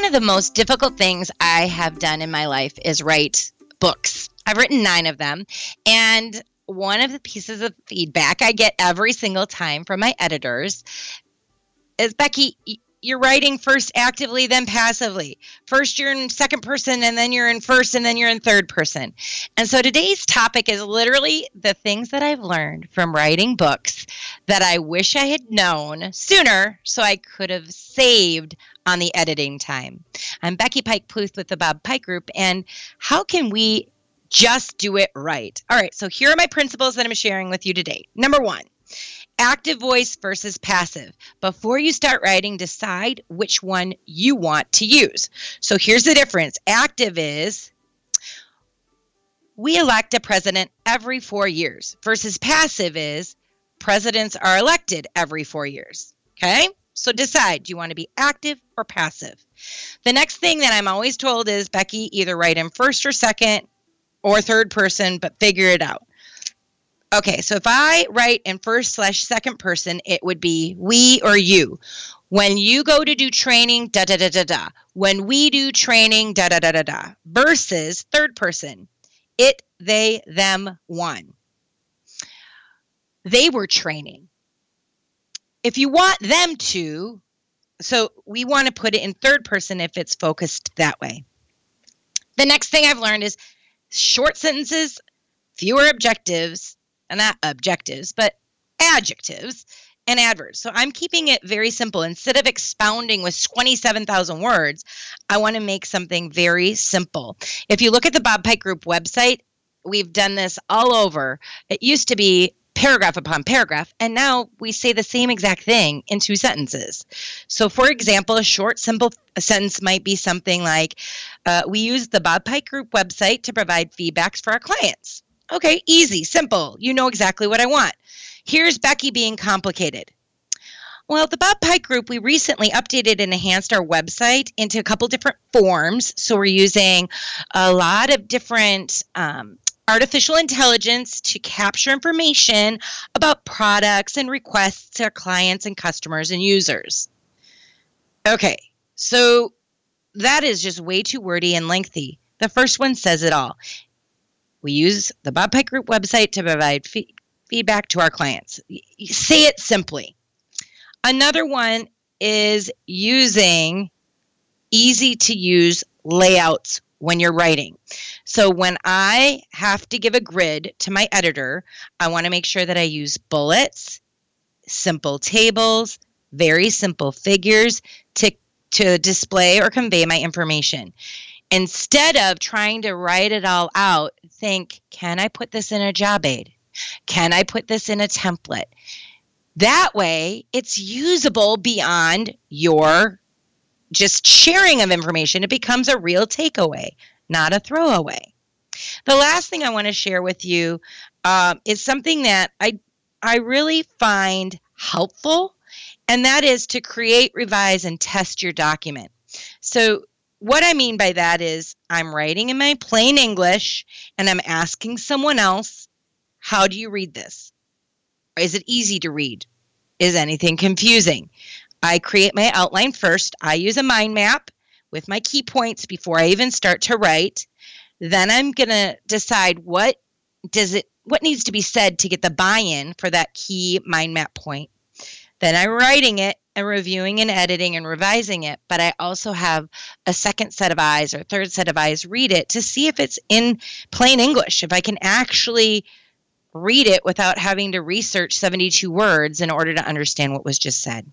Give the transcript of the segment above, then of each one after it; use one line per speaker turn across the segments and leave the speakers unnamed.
One of the most difficult things I have done in my life is write books. I've written nine of them. And one of the pieces of feedback I get every single time from my editors is Becky, you're writing first actively, then passively. First, you're in second person, and then you're in first, and then you're in third person. And so today's topic is literally the things that I've learned from writing books that I wish I had known sooner so I could have saved on the editing time. I'm Becky Pike Pluth with the Bob Pike Group, and how can we just do it right? All right, so here are my principles that I'm sharing with you today. Number one, active voice versus passive. Before you start writing, decide which one you want to use. So here's the difference active is we elect a president every four years, versus passive is presidents are elected every four years. Okay? So decide do you want to be active or passive? The next thing that I'm always told is Becky, either write in first or second or third person, but figure it out. Okay, so if I write in first slash second person, it would be we or you. When you go to do training, da da da da da. When we do training, da da da da da. Versus third person, it, they, them, one. They were training. If you want them to, so we want to put it in third person if it's focused that way. The next thing I've learned is short sentences, fewer objectives, and not objectives, but adjectives and adverbs. So I'm keeping it very simple. Instead of expounding with 27,000 words, I want to make something very simple. If you look at the Bob Pike Group website, we've done this all over. It used to be paragraph upon paragraph, and now we say the same exact thing in two sentences. So, for example, a short, simple sentence might be something like uh, We use the Bob Pike Group website to provide feedbacks for our clients. Okay, easy, simple. You know exactly what I want. Here's Becky being complicated. Well, the Bob Pike Group, we recently updated and enhanced our website into a couple different forms. So we're using a lot of different um, artificial intelligence to capture information about products and requests to our clients and customers and users. Okay, so that is just way too wordy and lengthy. The first one says it all. We use the Bob Pike Group website to provide fee- feedback to our clients. say it simply. Another one is using easy to use layouts when you're writing. So when I have to give a grid to my editor, I want to make sure that I use bullets, simple tables, very simple figures to to display or convey my information instead of trying to write it all out, think, can I put this in a job aid? Can I put this in a template? That way, it's usable beyond your just sharing of information. It becomes a real takeaway, not a throwaway. The last thing I want to share with you um, is something that I I really find helpful, and that is to create, revise, and test your document. So what I mean by that is I'm writing in my plain English and I'm asking someone else, how do you read this? Is it easy to read? Is anything confusing? I create my outline first. I use a mind map with my key points before I even start to write. Then I'm going to decide what does it what needs to be said to get the buy-in for that key mind map point. Then I'm writing it and reviewing and editing and revising it, but I also have a second set of eyes or third set of eyes read it to see if it's in plain English, if I can actually read it without having to research 72 words in order to understand what was just said.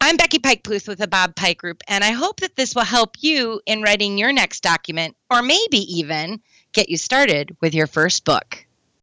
I'm Becky Pike Pluth with the Bob Pike Group, and I hope that this will help you in writing your next document or maybe even get you started with your first book.